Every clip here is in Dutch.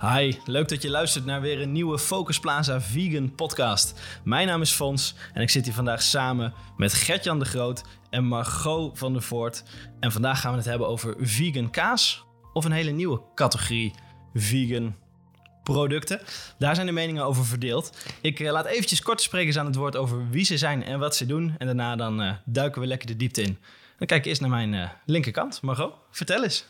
Hi, leuk dat je luistert naar weer een nieuwe Focus Plaza Vegan podcast. Mijn naam is Fons en ik zit hier vandaag samen met Gertjan de Groot en Margot van der Voort. En vandaag gaan we het hebben over vegan kaas of een hele nieuwe categorie vegan producten. Daar zijn de meningen over verdeeld. Ik eh, laat eventjes kort sprekers aan het woord over wie ze zijn en wat ze doen. En daarna dan eh, duiken we lekker de diepte in. Dan kijk ik eerst naar mijn eh, linkerkant. Margot, vertel eens.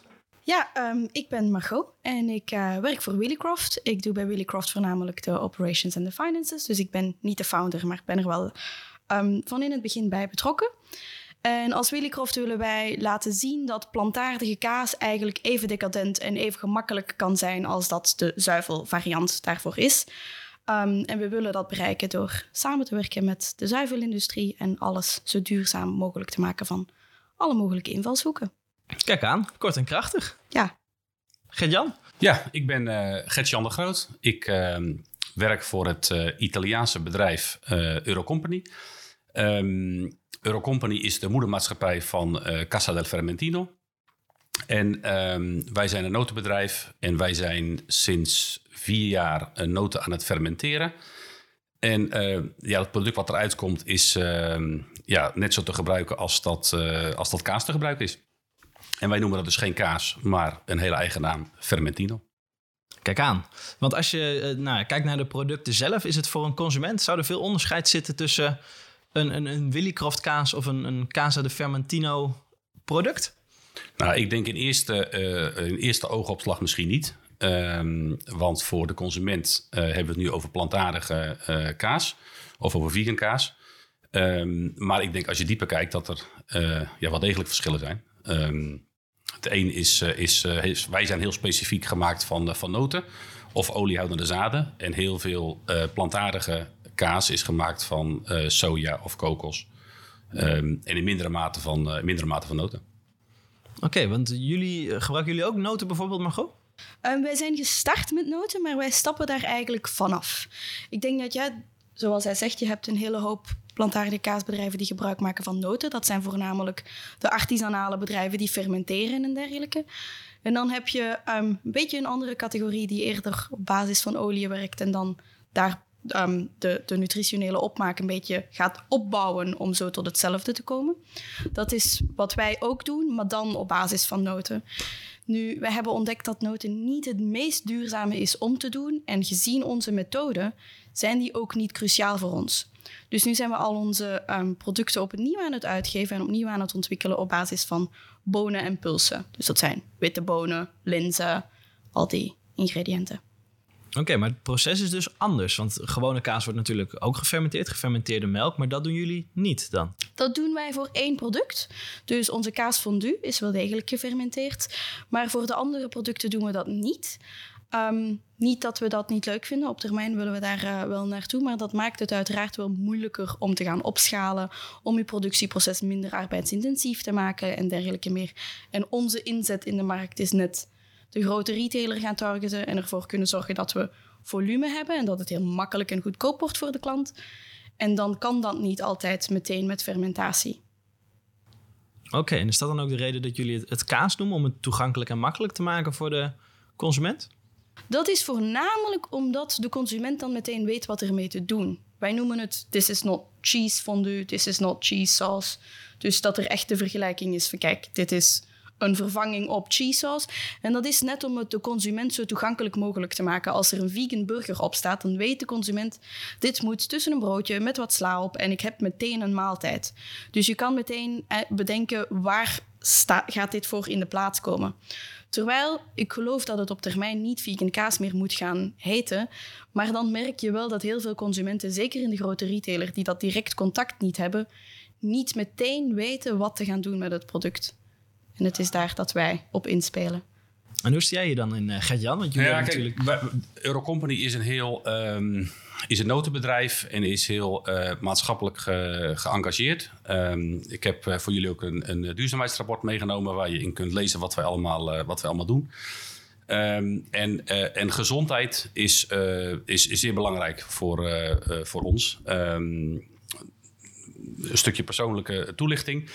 Ja, um, ik ben Margot en ik uh, werk voor Willycroft. Ik doe bij Willycroft voornamelijk de operations en de finances. Dus ik ben niet de founder, maar ik ben er wel um, van in het begin bij betrokken. En als Willycroft willen wij laten zien dat plantaardige kaas eigenlijk even decadent en even gemakkelijk kan zijn als dat de zuivelvariant daarvoor is. Um, en we willen dat bereiken door samen te werken met de zuivelindustrie en alles zo duurzaam mogelijk te maken van alle mogelijke invalshoeken. Kijk aan, kort en krachtig. Ja. Gert-Jan? Ja, ik ben uh, Gert-Jan de Groot. Ik uh, werk voor het uh, Italiaanse bedrijf Eurocompany. Um, Eurocompany is de moedermaatschappij van Casa del Fermentino. En um, wij zijn een notenbedrijf en wij zijn sinds vier jaar noten aan het fermenteren. En ja, het product wat eruit komt is ehm, ja, net zo te gebruiken als dat, als dat kaas te gebruiken is. En wij noemen dat dus geen kaas, maar een hele eigen naam, Fermentino. Kijk aan. Want als je nou, kijkt naar de producten zelf, is het voor een consument, zou er veel onderscheid zitten tussen een, een, een Willycroft kaas of een, een Casa de Fermentino product? Nou, ik denk in eerste, uh, in eerste oogopslag misschien niet. Um, want voor de consument uh, hebben we het nu over plantaardige uh, kaas of over vegan kaas. Um, maar ik denk als je dieper kijkt dat er ja, wel degelijk verschillen zijn. Um, het een is, uh, is, uh, is, wij zijn heel specifiek gemaakt van, uh, van noten of oliehoudende zaden. En heel veel plantaardige kaas is gemaakt van soja of kokos. Um, en in mindere mate van, mindere mate van noten. Oké, okay, want jullie gebruiken jullie ook noten bijvoorbeeld, Margot? Um, wij zijn gestart met noten, maar wij stappen daar eigenlijk vanaf. Ik denk dat jij, zoals hij zegt, je hebt een hele hoop plantaardige kaasbedrijven die gebruik maken van noten. Dat zijn voornamelijk de artisanale bedrijven die fermenteren en dergelijke. En dan heb je um, een beetje een andere categorie die eerder op basis van olie werkt en dan daar um, de, de nutritionele opmaak een beetje gaat opbouwen om zo tot hetzelfde te komen. Dat is wat wij ook doen, maar dan op basis van noten. Nu, we hebben ontdekt dat noten niet het meest duurzame is om te doen. En gezien onze methode zijn die ook niet cruciaal voor ons. Dus nu zijn we al onze um, producten opnieuw aan het uitgeven en opnieuw aan het ontwikkelen op basis van bonen en pulsen. Dus dat zijn witte bonen, linzen, al die ingrediënten. Oké, okay, maar het proces is dus anders. Want gewone kaas wordt natuurlijk ook gefermenteerd, gefermenteerde melk. Maar dat doen jullie niet dan? Dat doen wij voor één product. Dus onze kaasfondue is wel degelijk gefermenteerd. Maar voor de andere producten doen we dat niet. Um, niet dat we dat niet leuk vinden. Op termijn willen we daar uh, wel naartoe. Maar dat maakt het uiteraard wel moeilijker om te gaan opschalen. Om je productieproces minder arbeidsintensief te maken en dergelijke meer. En onze inzet in de markt is net de grote retailer gaan targeten. En ervoor kunnen zorgen dat we volume hebben. En dat het heel makkelijk en goedkoop wordt voor de klant. En dan kan dat niet altijd meteen met fermentatie. Oké, en is dat dan ook de reden dat jullie het kaas noemen? Om het toegankelijk en makkelijk te maken voor de consument? Dat is voornamelijk omdat de consument dan meteen weet wat ermee te doen. Wij noemen het this is not cheese fondue, this is not cheese sauce. Dus dat er echt de vergelijking is van kijk, dit is een vervanging op cheese sauce. En dat is net om het de consument zo toegankelijk mogelijk te maken. Als er een vegan burger op staat, dan weet de consument... dit moet tussen een broodje met wat sla op en ik heb meteen een maaltijd. Dus je kan meteen eh, bedenken waar gaat dit voor in de plaats komen. Terwijl ik geloof dat het op termijn niet vegan kaas meer moet gaan heten. Maar dan merk je wel dat heel veel consumenten, zeker in de grote retailer, die dat direct contact niet hebben, niet meteen weten wat te gaan doen met het product. En het is daar dat wij op inspelen. En hoe sta jij je dan in, uh, Gert-Jan? Want jullie ja, natuurlijk... Eurocompany is een heel um, is een notenbedrijf en is heel uh, maatschappelijk ge geëngageerd. Um, ik heb uh, voor jullie ook een, een, duurzaamheidsrapport meegenomen... waar je in kunt lezen wat wij allemaal, wat wij allemaal doen. Um, en, en gezondheid is, is, is zeer belangrijk voor, voor ons. een stukje persoonlijke toelichting...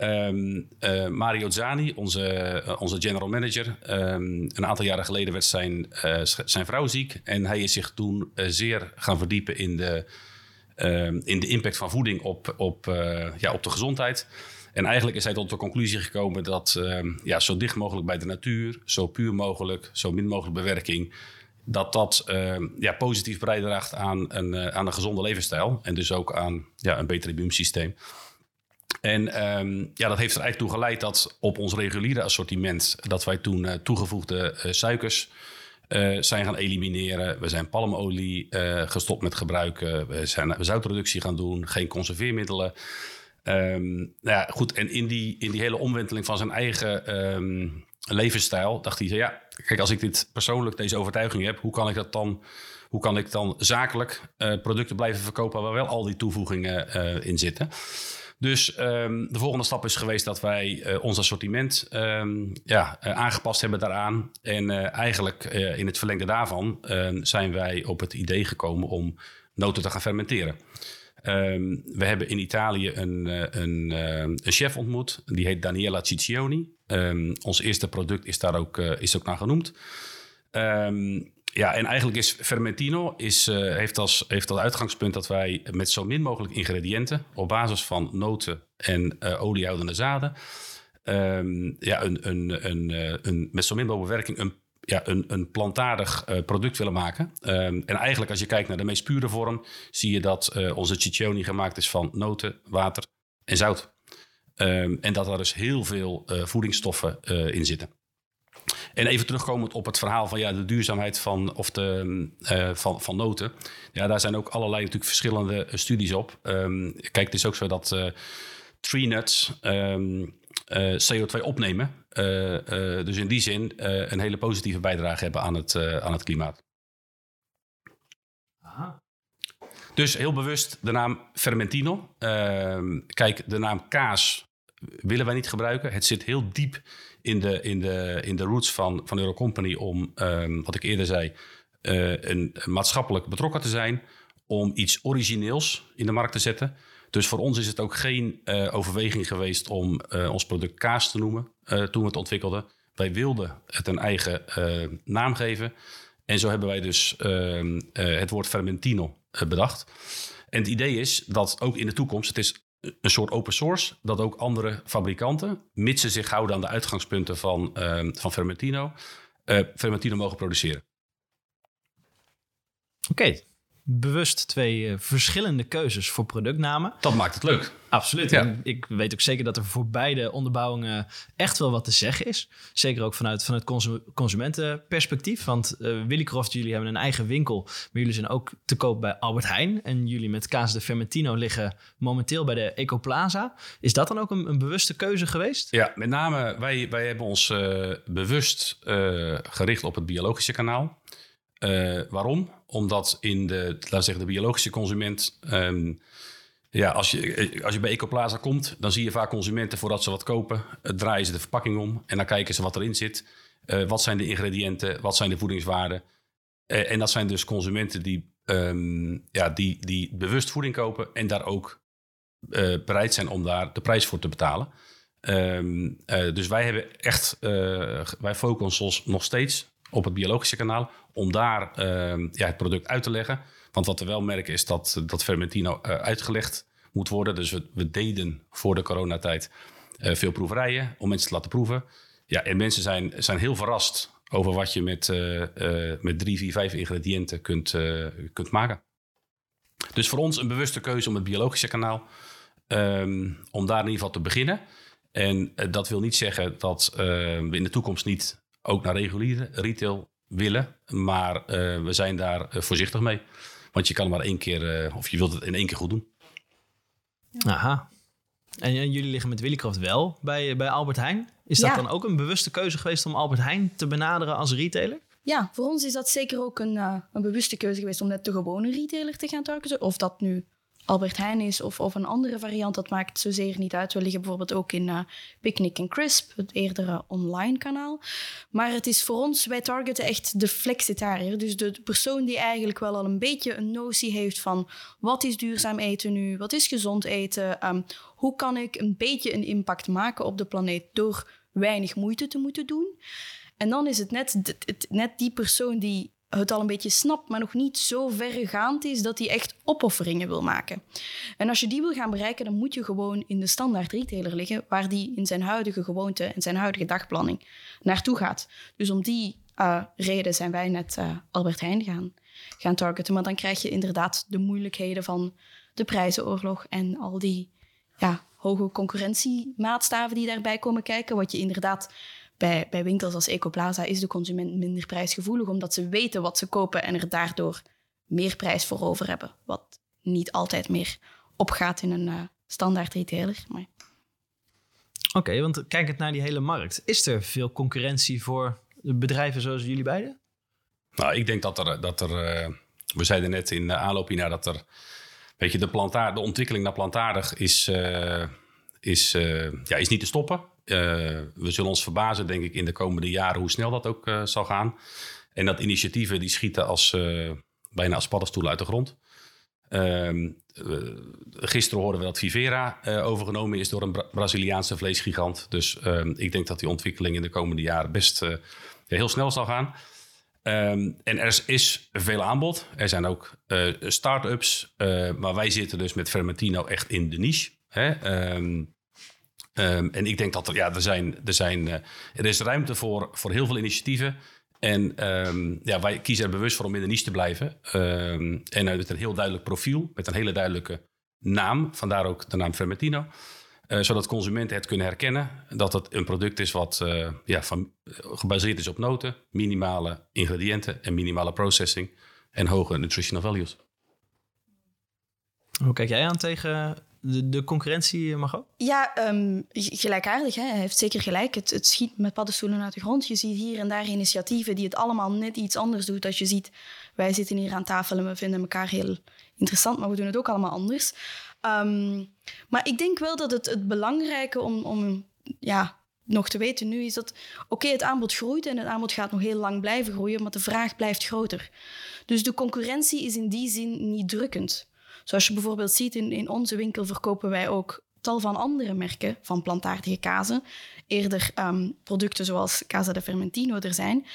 Ehm, eh, Mario Zani, onze, eh, onze general manager. ehm, een aantal jaren geleden werd zijn, eh, zijn vrouw ziek. En hij is zich toen zeer gaan verdiepen in de, ehm, in de impact van voeding op, op, ja, op de gezondheid. En eigenlijk is hij tot de conclusie gekomen dat ja, zo dicht mogelijk bij de natuur, zo puur mogelijk, zo min mogelijk bewerking, dat dat ja, positief bijdraagt aan een, aan een gezonde levensstijl. En dus ook aan ja, een beter immuunsysteem. En ehm, ja, dat heeft er eigenlijk toe geleid dat op ons reguliere assortiment... dat wij toen eh, toegevoegde eh, suikers eh, zijn gaan elimineren. We zijn palmolie gestopt met gebruiken. We zijn zoutreductie gaan doen. Geen conserveermiddelen. Ehm, nou ja, goed. En in die, in die hele omwenteling van zijn eigen ehm, levensstijl dacht hij... Ja, kijk, als ik dit persoonlijk, deze overtuiging heb... hoe kan ik dat dan... Hoe kan ik dan zakelijk producten blijven verkopen waar wel al die toevoegingen in zitten? Dus ehm, de volgende stap is geweest dat wij eh, ons assortiment ehm, ja, eh, aangepast hebben daaraan. En eh, eigenlijk in het verlengde daarvan ehm, zijn wij op het idee gekomen om noten te gaan fermenteren. We hebben in Italië een, een, een chef ontmoet, die heet Daniela Ciccioni. Ons eerste product is daar ook, is ook naar genoemd. Ehm, ja, en eigenlijk is Fermentino is, eh, heeft, als, heeft als uitgangspunt dat wij met zo min mogelijk ingrediënten op basis van noten en eh oliehoudende zaden, ehm, ja, een, een, een, eh, een, met zo min mogelijk bewerking een, ja, een, een plantaardig product willen maken. Ehm, en eigenlijk als je kijkt naar de meest pure vorm, zie je dat onze ciccioni gemaakt is van noten, water en zout. Ehm, en dat er dus heel veel voedingsstoffen in zitten. En even terugkomend op het verhaal van ja, de duurzaamheid van, of de, eh, van, van noten. Ja, daar zijn ook allerlei natuurlijk verschillende eh, studies op. Ehm, kijk, het is ook zo dat eh tree nuts ehm, eh, CO2 opnemen. Dus in die zin een hele positieve bijdrage hebben aan het, aan het klimaat. Dus heel bewust de naam Fermentino. Ehm, kijk, de naam kaas willen wij niet gebruiken. Het zit heel diep in de, in de, in de roots van, van Eurocompany om, ehm, wat ik eerder zei, eh, een maatschappelijk betrokken te zijn. Om iets origineels in de markt te zetten. Dus voor ons is het ook geen eh, overweging geweest om eh, ons product kaas te noemen toen we het ontwikkelden. Wij wilden het een eigen naam geven. En zo hebben wij dus ehm, eh, het woord Fermentino bedacht. En het idee is dat ook in de toekomst, het is een soort open source, dat ook andere fabrikanten, mits ze zich houden aan de uitgangspunten van, ehm, van Fermentino, eh, Fermentino mogen produceren. Oké, bewust twee eh, verschillende keuzes voor productnamen. Dat maakt het leuk. Absoluut. Ja. Ik weet ook zeker dat er voor beide onderbouwingen echt wel wat te zeggen is. Zeker ook vanuit, vanuit consu- consumentenperspectief. Want eh Willy Croft, jullie hebben een eigen winkel. Maar jullie zijn ook te koop bij Albert Heijn. En jullie met Kaas de Fermentino liggen momenteel bij de Ecoplaza. Is dat dan ook een, een bewuste keuze geweest? Ja, met name wij, wij hebben ons eh, bewust gericht op het biologische kanaal. Waarom? Omdat in de, laten zeggen, de biologische consument. ehm, ja, als je, als je bij Ecoplaza komt, dan zie je vaak consumenten voordat ze wat kopen, eh, draaien ze de verpakking om en dan kijken ze wat erin zit. Eh, wat zijn de ingrediënten? Wat zijn de voedingswaarden? Eh, en dat zijn dus consumenten die, ehm, ja, die, die bewust voeding kopen en daar ook bereid zijn om daar de prijs voor te betalen. Ehm, eh, dus wij hebben echt, wij focussen ons nog steeds op het biologische kanaal om daar ehm, ja, het product uit te leggen. Want wat we wel merken is dat, dat Fermentino eh, uitgelegd moet worden. Dus we, deden voor de coronatijd eh, veel proeverijen om mensen te laten proeven. Ja, en mensen zijn, zijn heel verrast over wat je met, eh, eh, met drie, vier, vijf ingrediënten kunt, eh, kunt maken. Dus voor ons een bewuste keuze om het biologische kanaal, ehm, om daar in ieder geval te beginnen. En eh, dat wil niet zeggen dat eh, we in de toekomst niet ook naar reguliere retail willen. Maar eh, we zijn daar eh, voorzichtig mee. Want je kan maar één keer, eh, of je wilt het in één keer goed doen. Aha. En, en jullie liggen met Willy Croft wel bij, bij Albert Heijn. Is dat Ja. dan ook een bewuste keuze geweest om Albert Heijn te benaderen als retailer? Ja, voor ons is dat zeker ook een, eh, een bewuste keuze geweest om net de gewone retailer te gaan targeten. Of dat nu Albert Heijn is of, of een andere variant, dat maakt zozeer niet uit. We liggen bijvoorbeeld ook in uh, Picnic Crisp, het eerdere online kanaal. Maar het is voor ons, wij targeten echt de flexitariër. Dus de persoon die eigenlijk wel al een beetje een notie heeft van wat is duurzaam eten nu, wat is gezond eten, um, hoe kan ik een beetje een impact maken op de planeet door weinig moeite te moeten doen. En dan is het net, net die persoon die het al een beetje snapt, maar nog niet zo verregaand is dat hij echt opofferingen wil maken. En als je die wil gaan bereiken, dan moet je gewoon in de standaard retailer liggen, waar die in zijn huidige gewoonte en zijn huidige dagplanning naartoe gaat. Dus om die uh, reden zijn wij net uh, Albert Heijn gaan, gaan targeten. Maar dan krijg je inderdaad de moeilijkheden van de prijzenoorlog en al die ja, hoge concurrentiemaatstaven die daarbij komen kijken, wat je inderdaad bij, bij winkels als Ecoplaza is de consument minder prijsgevoelig, omdat ze weten wat ze kopen en er daardoor meer prijs voor over hebben. Wat niet altijd meer opgaat in een uh, standaard retailer. Maar... Oké, want kijkend naar die hele markt, is er veel concurrentie voor bedrijven zoals jullie beiden? Nou, ik denk dat er, dat er uh, we zeiden net in de aanloop hiernaar dat er, weet je, de, plantaar, de ontwikkeling naar plantaardig is, uh, is, ja, is niet te stoppen. Eh, we zullen ons verbazen, denk ik, in de komende jaren hoe snel dat ook uh, zal gaan. En dat initiatieven die schieten als, uh, bijna als paddenstoelen uit de grond. Ehm, gisteren hoorden we dat Vivera overgenomen is door een Bra Braziliaanse vleesgigant. Dus ehm, ik denk dat die ontwikkeling in de komende jaren best heel snel zal gaan. Um, en er is veel aanbod. Er zijn ook start-ups. maar wij zitten dus met Fermentino echt in de niche. Hè? Um, en ik denk dat er, ja, er, zijn, er, zijn, uh, er is ruimte voor, voor heel veel initiatieven. En um, ja, wij kiezen er bewust voor om in de niche te blijven. Um, en met een heel duidelijk profiel, met een hele duidelijke naam. Vandaar ook de naam Fermentino. Uh, zodat consumenten het kunnen herkennen dat het een product is wat uh, ja, gebaseerd is op noten, minimale ingrediënten en minimale processing en hoge nutritional values. Hoe kijk jij aan tegen de, de concurrentie, Margot? Ja, um, gelijkaardig. Hè. Hij heeft zeker gelijk. Het, het schiet met paddenstoelen uit de grond. Je ziet hier en daar initiatieven die het allemaal net iets anders doen. Als je ziet, wij zitten hier aan tafel en we vinden elkaar heel interessant, maar we doen het ook allemaal anders. Um, maar ik denk wel dat het, het belangrijke om, om ja, nog te weten nu is dat, oké, het aanbod groeit en het aanbod gaat nog heel lang blijven groeien, maar de vraag blijft groter. Dus de concurrentie is in die zin niet drukkend. Zoals je bijvoorbeeld ziet, in, in onze winkel verkopen wij ook tal van andere merken van plantaardige kazen. Eerder um, producten zoals Casa de Fermentino er zijn.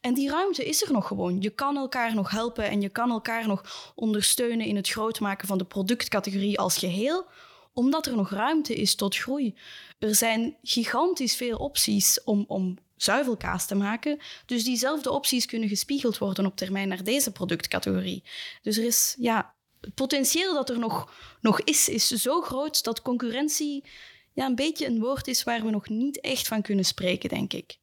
En die ruimte is er nog gewoon. Je kan elkaar nog helpen en je kan elkaar nog ondersteunen in het grootmaken van de productcategorie als geheel, omdat er nog ruimte is tot groei. Er zijn gigantisch veel opties om, om zuivelkaas te maken. Dus diezelfde opties kunnen gespiegeld worden op termijn naar deze productcategorie. Dus er is ja, het potentieel dat er nog, nog is, is zo groot dat concurrentie ja, een beetje een woord is waar we nog niet echt van kunnen spreken, denk ik.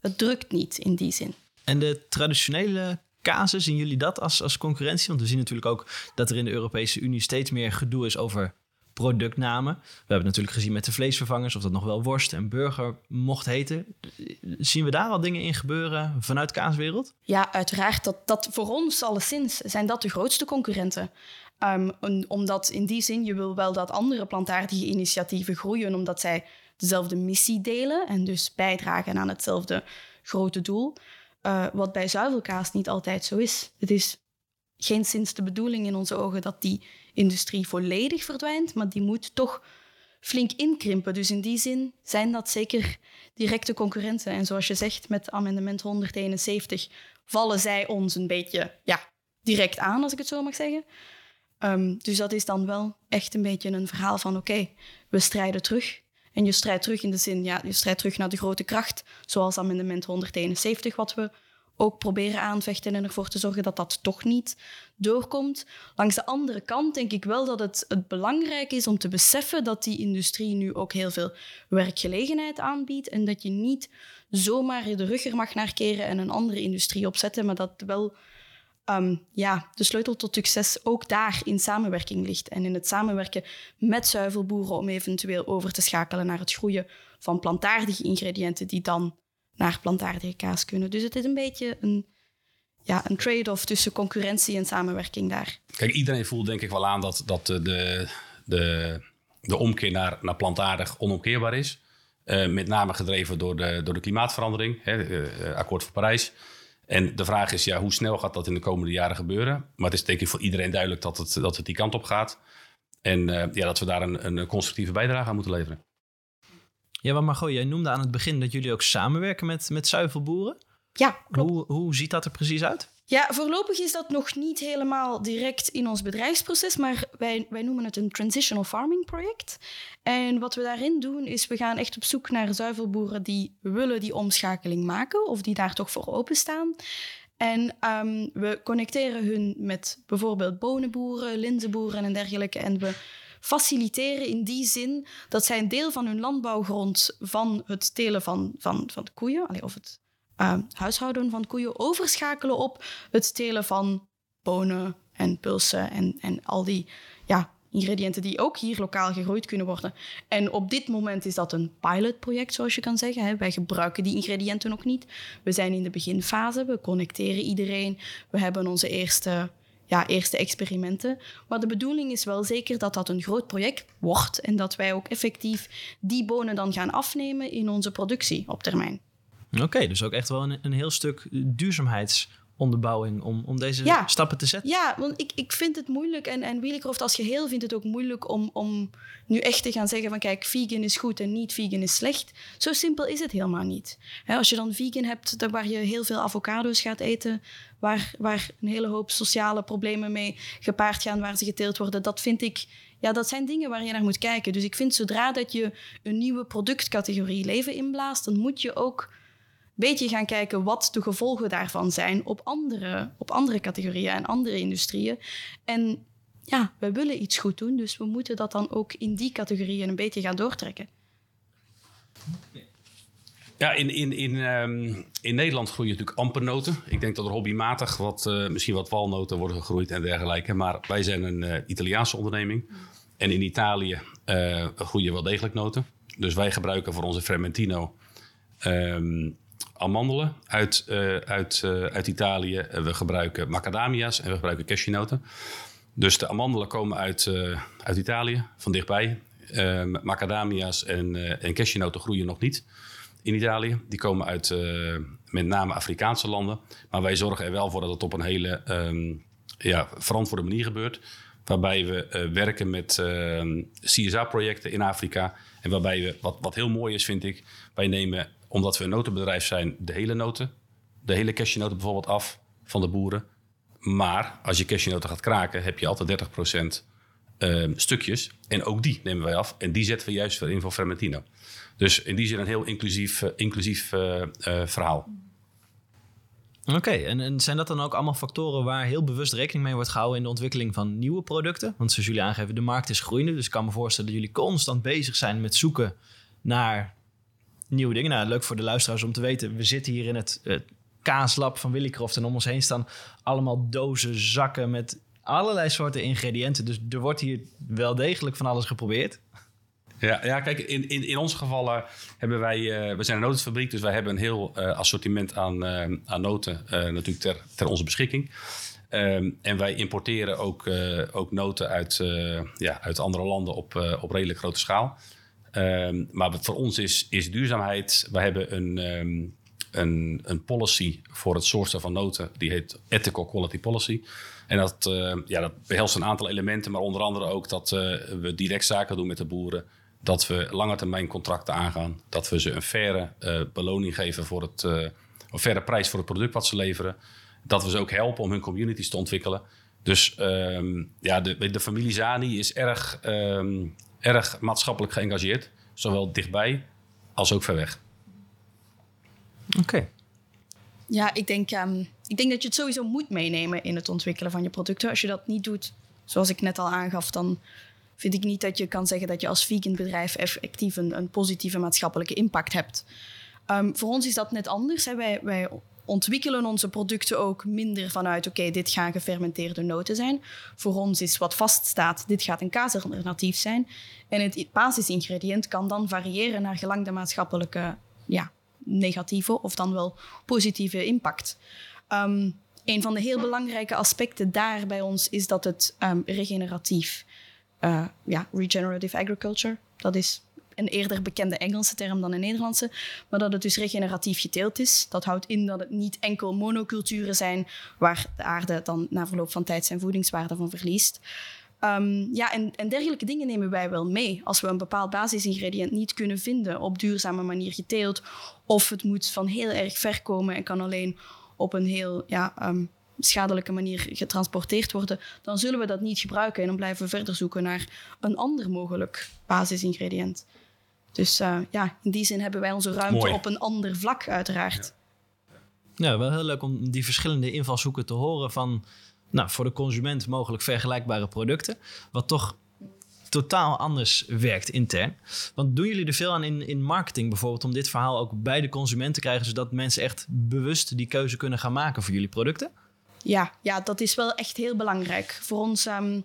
Het drukt niet in die zin. En de traditionele kazen, zien jullie dat als, als concurrentie? Want we zien natuurlijk ook dat er in de Europese Unie steeds meer gedoe is over productnamen. We hebben het natuurlijk gezien met de vleesvervangers, of dat nog wel worst en burger mocht heten. Zien we daar al dingen in gebeuren vanuit kaaswereld? Ja, uiteraard. Dat, dat voor ons alleszins zijn dat de grootste concurrenten. Um, omdat in die zin, je wil wel dat andere plantaardige initiatieven groeien, omdat zij dezelfde missie delen en dus bijdragen aan hetzelfde grote doel. Uh, wat bij zuivelkaas niet altijd zo is. Het is geen sinds de bedoeling in onze ogen dat die industrie volledig verdwijnt, maar die moet toch flink inkrimpen. Dus in die zin zijn dat zeker directe concurrenten. En zoals je zegt, met amendement 171 vallen zij ons een beetje ja, direct aan, als ik het zo mag zeggen. Um, dus dat is dan wel echt een beetje een verhaal van oké, we strijden terug. En je strijdt terug in de zin, ja, je strijdt terug naar de grote kracht, zoals amendement 171, wat we ook proberen aanvechten en ervoor te zorgen dat dat toch niet doorkomt. Langs de andere kant denk ik wel dat het, het belangrijk is om te beseffen dat die industrie nu ook heel veel werkgelegenheid aanbiedt en dat je niet zomaar de rug er mag naar keren en een andere industrie opzetten, maar dat wel um, ja, de sleutel tot succes ook daar in samenwerking ligt. En in het samenwerken met zuivelboeren om eventueel over te schakelen naar het groeien van plantaardige ingrediënten die dan naar plantaardige kaas kunnen. Dus het is een beetje een, ja, een trade-off tussen concurrentie en samenwerking daar. Kijk, iedereen voelt denk ik wel aan dat, dat de, de, de omkeer naar, naar plantaardig onomkeerbaar is. Uh, met name gedreven door de, door de klimaatverandering, hè, uh, akkoord van Parijs. En de vraag is, ja, hoe snel gaat dat in de komende jaren gebeuren? Maar het is denk ik voor iedereen duidelijk dat het, dat het die kant op gaat. En uh, ja, dat we daar een, een constructieve bijdrage aan moeten leveren. Ja, maar Margot, jij noemde aan het begin dat jullie ook samenwerken met, met zuivelboeren. Ja, klopt. Hoe, hoe ziet dat er precies uit? Ja, voorlopig is dat nog niet helemaal direct in ons bedrijfsproces, maar wij, wij noemen het een transitional farming project. En wat we daarin doen, is we gaan echt op zoek naar zuivelboeren die willen die omschakeling maken of die daar toch voor openstaan. En um, we connecteren hun met bijvoorbeeld bonenboeren, linzenboeren en dergelijke. En we faciliteren in die zin dat zij een deel van hun landbouwgrond van het telen van, van, van de koeien, of het uh, huishouden van koeien overschakelen op het telen van bonen en pulsen en, en al die ja, ingrediënten die ook hier lokaal gegroeid kunnen worden. En op dit moment is dat een pilotproject, zoals je kan zeggen. Wij gebruiken die ingrediënten nog niet. We zijn in de beginfase, we connecteren iedereen. We hebben onze eerste, ja, eerste experimenten. Maar de bedoeling is wel zeker dat dat een groot project wordt en dat wij ook effectief die bonen dan gaan afnemen in onze productie op termijn. Oké, dus ook echt wel een, een heel stuk duurzaamheidsonderbouwing om, om deze stappen te zetten. Ja, want ik, ik vind het moeilijk en, en Wielercroft als geheel vindt het ook moeilijk om, om nu echt te gaan zeggen van kijk, vegan is goed en niet vegan is slecht. Zo simpel is het helemaal niet. als je dan vegan hebt waar je heel veel avocado's gaat eten, waar, waar een hele hoop sociale problemen mee gepaard gaan, waar ze geteeld worden, dat vind ik ja, dat zijn dingen waar je naar moet kijken. Dus ik vind zodra dat je een nieuwe productcategorie leven inblaast, dan moet je ook beetje gaan kijken wat de gevolgen daarvan zijn op andere, op andere categorieën en andere industrieën. En ja, we willen iets goed doen, dus we moeten dat dan ook in die categorieën een beetje gaan doortrekken. Ja, in, in, in, um, in Nederland groeien natuurlijk amper noten. Ik denk dat er hobbymatig wat, uh, misschien wat walnoten worden gegroeid en dergelijke. Maar wij zijn een uh, Italiaanse onderneming. En in Italië uh, groeien wel degelijk noten. Dus wij gebruiken voor onze Fermentino um, amandelen uit, uh, uit, uh, uit Italië. We gebruiken macadamia's en we gebruiken cashewnoten. Dus de amandelen komen uit, uh, uit Italië, van dichtbij. macadamia's en, en cashewnoten groeien nog niet in Italië. Die komen uit met name Afrikaanse landen. Maar wij zorgen er wel voor dat het op een hele um, ja, verantwoorde manier gebeurt. Waarbij we werken met CSA-projecten in Afrika. En waarbij we, wat, wat heel mooi is, vind ik, wij nemen omdat we een notenbedrijf zijn, de hele noten, de hele cashewnoten bijvoorbeeld af van de boeren. Maar als je cashewnoten gaat kraken, heb je altijd 30% uh, ehm, stukjes. En ook die nemen wij af. En die zetten we juist weer in voor Fermentino. Dus in die zin een heel inclusief, uh, inclusief uh, verhaal. Oké, en, en, zijn dat dan ook allemaal factoren waar heel bewust rekening mee wordt gehouden in de ontwikkeling van nieuwe producten? Want zoals jullie aangeven, de markt is groeiende. Dus ik kan me voorstellen dat jullie constant bezig zijn met zoeken naar nieuwe dingen. Nou, leuk voor de luisteraars om te weten. We zitten hier in het, het kaaslab van Willycroft. En om ons heen staan allemaal dozen, zakken met allerlei soorten ingrediënten. Dus er wordt hier wel degelijk van alles geprobeerd. Ja, ja kijk, in, in, in ons geval hebben wij... Uh, we zijn een notenfabriek, dus wij hebben een heel uh, assortiment aan, aan noten natuurlijk ter, ter onze beschikking. Ehm, en wij importeren ook, ook noten uit, ja, uit andere landen op, op redelijk grote schaal. Um, maar voor ons is, is duurzaamheid. We hebben een, um, een, een policy voor het sourcen van noten. Die heet Ethical Quality Policy. En dat, uh, ja, dat behelst een aantal elementen, maar onder andere ook dat uh, we direct zaken doen met de boeren. Dat we lange termijn contracten aangaan. Dat we ze een faire uh, beloning geven voor het, een faire prijs voor het product wat ze leveren. Dat we ze ook helpen om hun communities te ontwikkelen. Dus ja, de, de familie Zani is erg erg maatschappelijk geëngageerd. Zowel dichtbij als ook ver weg. Oké. Ja, ik denk, um, ik denk dat je het sowieso moet meenemen in het ontwikkelen van je producten. Als je dat niet doet, zoals ik net al aangaf, dan vind ik niet dat je kan zeggen dat je als vegan bedrijf effectief een, een positieve maatschappelijke impact hebt. Um, voor ons is dat net anders. Hè. Wij, wij ontwikkelen onze producten ook minder vanuit, oké, dit gaan gefermenteerde noten zijn. Voor ons is wat vaststaat, dit gaat een kaasalternatief zijn. En het basisingrediënt kan dan variëren naar gelang de maatschappelijke ja, negatieve of dan wel positieve impact. Um, een van de heel belangrijke aspecten daar bij ons is dat het um, regeneratief, uh, ja, regenerative agriculture, dat is een eerder bekende Engelse term dan een Nederlandse, maar dat het dus regeneratief geteeld is. Dat houdt in dat het niet enkel monoculturen zijn waar de aarde dan na verloop van tijd zijn voedingswaarde van verliest. Um, ja, en, en, dergelijke dingen nemen wij wel mee. Als we een bepaald basisingrediënt niet kunnen vinden op duurzame manier geteeld, of het moet van heel erg ver komen en kan alleen op een heel ja, um, schadelijke manier getransporteerd worden, dan zullen we dat niet gebruiken en dan blijven we verder zoeken naar een ander mogelijk basisingrediënt. Dus uh, ja, in die zin hebben wij onze ruimte Mooi. op een ander vlak, uiteraard. Ja. ja, wel heel leuk om die verschillende invalshoeken te horen van nou, voor de consument mogelijk vergelijkbare producten, wat toch totaal anders werkt intern. Want doen jullie er veel aan in, in marketing bijvoorbeeld om dit verhaal ook bij de consument te krijgen, zodat mensen echt bewust die keuze kunnen gaan maken voor jullie producten? Ja, ja dat is wel echt heel belangrijk. Voor ons, um,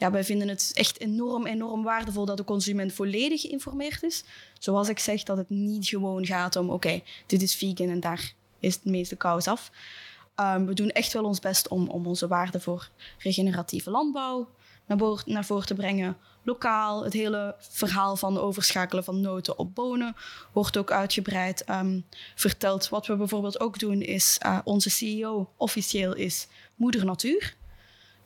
ja, wij vinden het echt enorm, enorm waardevol dat de consument volledig geïnformeerd is. Zoals ik zeg, dat het niet gewoon gaat om, oké, dit is vegan en daar is het meeste kous af. Um, we doen echt wel ons best om, om onze waarde voor regeneratieve landbouw naar, naar voren te brengen. Lokaal, het hele verhaal van overschakelen van noten op bonen wordt ook uitgebreid um, verteld. Wat we bijvoorbeeld ook doen is, uh, onze CEO officieel is Moeder Natuur.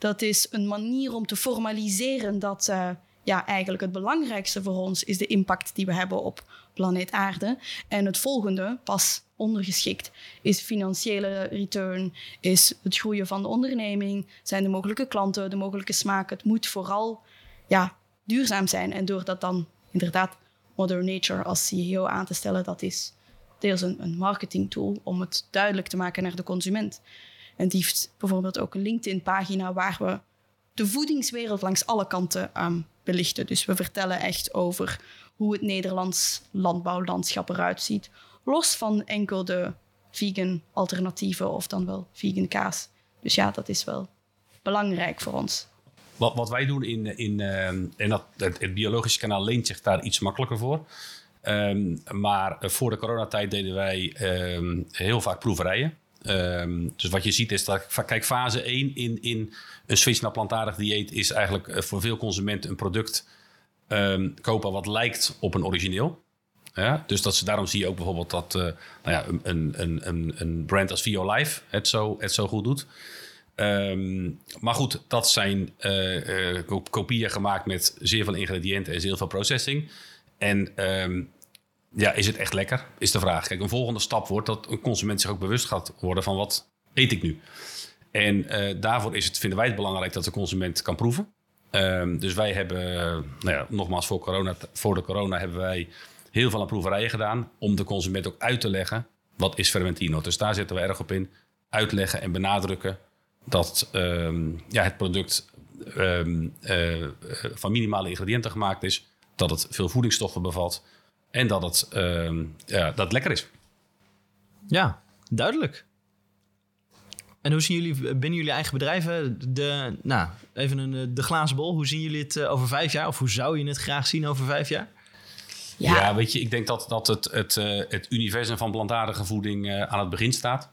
Dat is een manier om te formaliseren dat uh, ja, eigenlijk het belangrijkste voor ons is de impact die we hebben op planeet Aarde. En het volgende, pas ondergeschikt, is financiële return, is het groeien van de onderneming, zijn de mogelijke klanten, de mogelijke smaken. Het moet vooral ja, duurzaam zijn. En door dat dan inderdaad Mother Nature als CEO aan te stellen, dat is deels een, een marketing tool om het duidelijk te maken naar de consument. En die heeft bijvoorbeeld ook een LinkedIn-pagina waar we de voedingswereld langs alle kanten um, belichten. Dus we vertellen echt over hoe het Nederlands landbouwlandschap eruit ziet. Los van enkel de vegan alternatieven of dan wel vegan kaas. Dus ja, dat is wel belangrijk voor ons. Wat, wat wij doen in, in uh, en dat, het, biologische kanaal leent zich daar iets makkelijker voor. Um, maar voor de coronatijd deden wij heel vaak proeverijen. Um, dus wat je ziet is dat, kijk, fase 1 in, in een switch naar plantaardig dieet is eigenlijk voor veel consumenten een product um, kopen wat lijkt op een origineel. Ja, dus dat ze, daarom zie je ook bijvoorbeeld dat uh, nou ja, een, een, een, een brand als Vio Life het zo, het zo goed doet. Um, maar goed, dat zijn uh, kopieën gemaakt met zeer veel ingrediënten en zeer veel processing. En ja, is het echt lekker? Is de vraag. Kijk, een volgende stap wordt dat een consument zich ook bewust gaat worden van wat eet ik nu. En uh, daarvoor is het, vinden wij het belangrijk dat de consument kan proeven. Um, dus wij hebben, nou ja, nogmaals voor, corona, voor de corona hebben wij heel veel aan proeverijen gedaan om de consument ook uit te leggen wat is Fermentino. Dus daar zitten we erg op in. Uitleggen en benadrukken dat um, ja, het product um, uh, van minimale ingrediënten gemaakt is. Dat het veel voedingsstoffen bevat. En dat het, um, ja, dat het lekker is. Ja, duidelijk. En hoe zien jullie binnen jullie eigen bedrijven de, nou, even een, de glazen bol, hoe zien jullie het over vijf jaar? Of hoe zou je het graag zien over vijf jaar? Ja, ja weet je, ik denk dat, dat het, het, uh, het universum van plantaardige voeding aan het begin staat.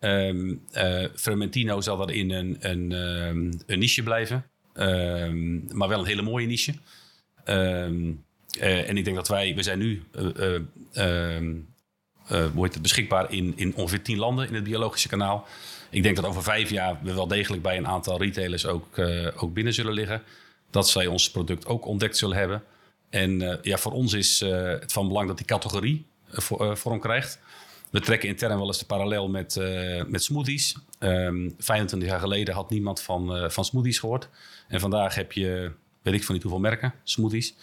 Um, uh, Fermentino zal dat in een, een, um, een niche blijven, um, maar wel een hele mooie niche. En ik denk dat wij, we zijn nu hoe heet het, beschikbaar in, in ongeveer tien landen in het biologische kanaal. Ik denk dat over vijf jaar we wel degelijk bij een aantal retailers ook, ook binnen zullen liggen. Dat zij ons product ook ontdekt zullen hebben. En ja, voor ons is het van belang dat die categorie vorm krijgt. We trekken intern wel eens de parallel met, met smoothies. Um, 25 jaar geleden had niemand van, van smoothies gehoord. En vandaag heb je, weet ik van niet hoeveel merken, smoothies.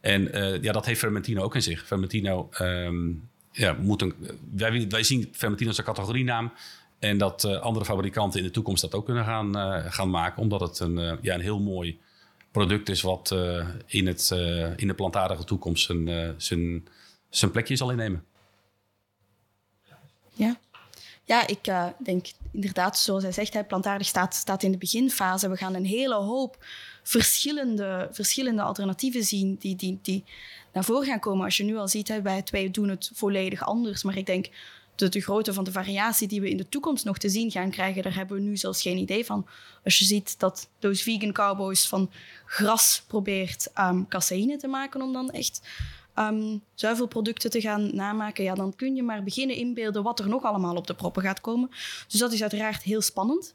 En ja, dat heeft Fermentino ook in zich. Fermentino, um, ja, moet een, wij, wij zien Fermentino als een categorienaam. En dat andere fabrikanten in de toekomst dat ook kunnen gaan, gaan maken. Omdat het een, ja, een heel mooi product is wat in, het, in de plantaardige toekomst zijn, zijn, zijn plekje zal innemen. Ja, ja ik denk inderdaad, zoals hij zegt, hè, plantaardig staat, staat in de beginfase. We gaan een hele hoop verschillende, verschillende alternatieven zien die, die, die naar voren gaan komen. Als je nu al ziet, hè, wij doen het volledig anders. Maar ik denk de, de grootte van de variatie die we in de toekomst nog te zien gaan krijgen, daar hebben we nu zelfs geen idee van. Als je ziet dat those vegan cowboys van gras probeert um, caseïne te maken om dan echt um, zuivelproducten te gaan namaken, ja, dan kun je maar beginnen inbeelden wat er nog allemaal op de proppen gaat komen. Dus dat is uiteraard heel spannend.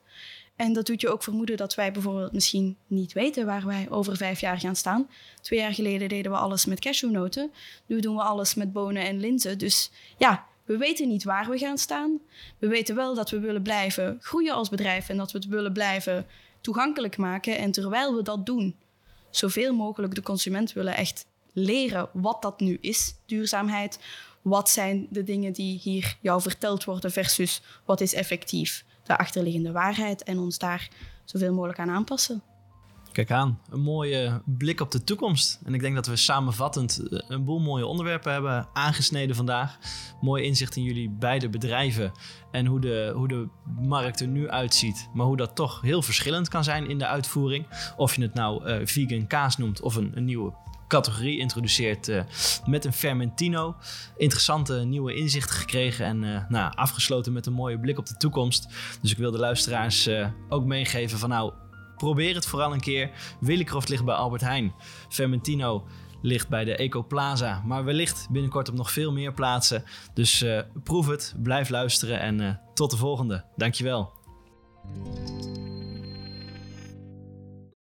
En dat doet je ook vermoeden dat wij bijvoorbeeld misschien niet weten waar wij over vijf jaar gaan staan. Twee jaar geleden deden we alles met cashewnoten. Nu doen we alles met bonen en linzen. Dus ja, we weten niet waar we gaan staan. We weten wel dat we willen blijven groeien als bedrijf en dat we het willen blijven toegankelijk maken. En terwijl we dat doen, zoveel mogelijk de consument willen echt leren wat dat nu is, duurzaamheid. Wat zijn de dingen die hier jou verteld worden versus wat is effectief de achterliggende waarheid en ons daar zoveel mogelijk aan aanpassen. Kijk aan, een mooie blik op de toekomst. En ik denk dat we samenvattend eh, een boel mooie onderwerpen hebben aangesneden vandaag. Mooi inzicht in jullie beide bedrijven en hoe de, hoe de markt er nu uitziet. Maar hoe dat toch heel verschillend kan zijn in de uitvoering. Of je het nou uh, vegan kaas noemt of een, een nieuwe categorie introduceert uh, met een Fermentino. Interessante nieuwe inzichten gekregen en uh, nou, afgesloten met een mooie blik op de toekomst. Dus ik wil de luisteraars uh, ook meegeven van nou, probeer het vooral een keer. Willycroft ligt bij Albert Heijn. Fermentino ligt bij de Eco Plaza, maar wellicht binnenkort op nog veel meer plaatsen. Dus proef het, blijf luisteren en tot de volgende. Dankjewel.